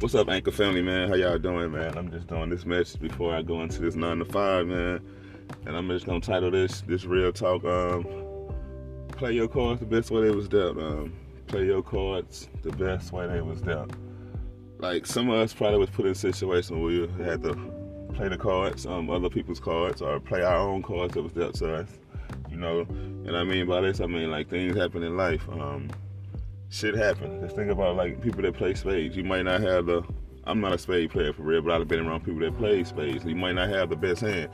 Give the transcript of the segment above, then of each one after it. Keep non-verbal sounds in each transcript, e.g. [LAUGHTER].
What's up, Anchor family, man? How y'all doing, man? I'm just doing this message before I go into this nine to five, man. And I'm just gonna title this this real talk. Um, play your cards the best way they was dealt. Um, play your cards the best way they was dealt. Like some of us probably was put in a situation where you had to play the cards, um, other people's cards, or play our own cards that was dealt to us. You know, and I mean by this, I mean like things happen in life. Um, shit happen. Just think about like people that play spades. You might not have the. I'm not a spade player for real, but I've been around people that play spades. You might not have the best hand,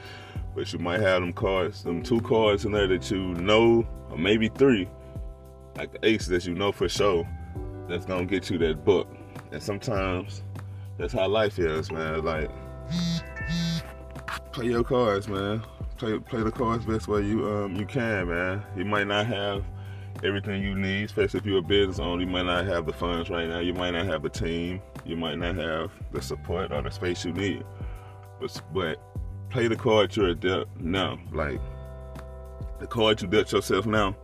but you might have them cards, them two cards in there that you know, or maybe three, like the aces that you know for sure, that's gonna get you that book. And sometimes that's how life is, man. Like play your cards, man. Play play the cards best way you um you can, man. You might not have everything you need, especially if you're a business owner. You might not have the funds right now. You might not have a team. You might not have the support or the space you need. But, but play the card you're dealt now. Like the card you dealt yourself now.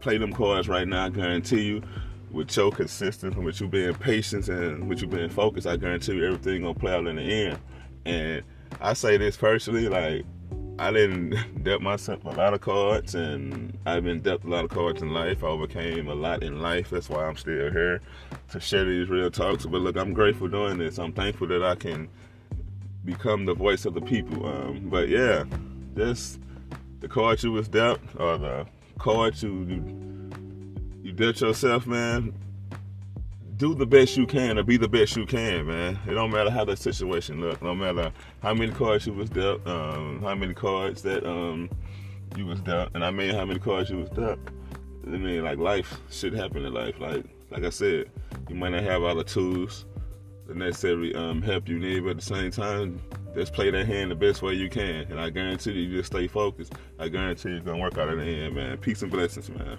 Play them cards right now. I guarantee you, with your consistency, with you being patient and with you being focused, I guarantee you everything gonna play out in the end. And I say this personally, like I didn't [LAUGHS] dealt myself a lot of cards, and I've been dealt a lot of cards in life. I overcame a lot in life. That's why I'm still here to share these real talks. But look, I'm grateful doing this. I'm thankful that I can become the voice of the people. Um, but yeah, just the cards you was dealt, or the cards you you, you dealt yourself, man do the best you can or be the best you can, man. It don't matter how the situation look. No matter how many cards you was dealt, um, how many cards that um, you was dealt, and I mean how many cards you was dealt. I mean, like life should happen in life. Like, like I said, you might not have all the tools, the necessary um, help you need, but at the same time, just play that hand the best way you can. And I guarantee you, you just stay focused. I guarantee you, it's gonna work out in the end, man. Peace and blessings, man.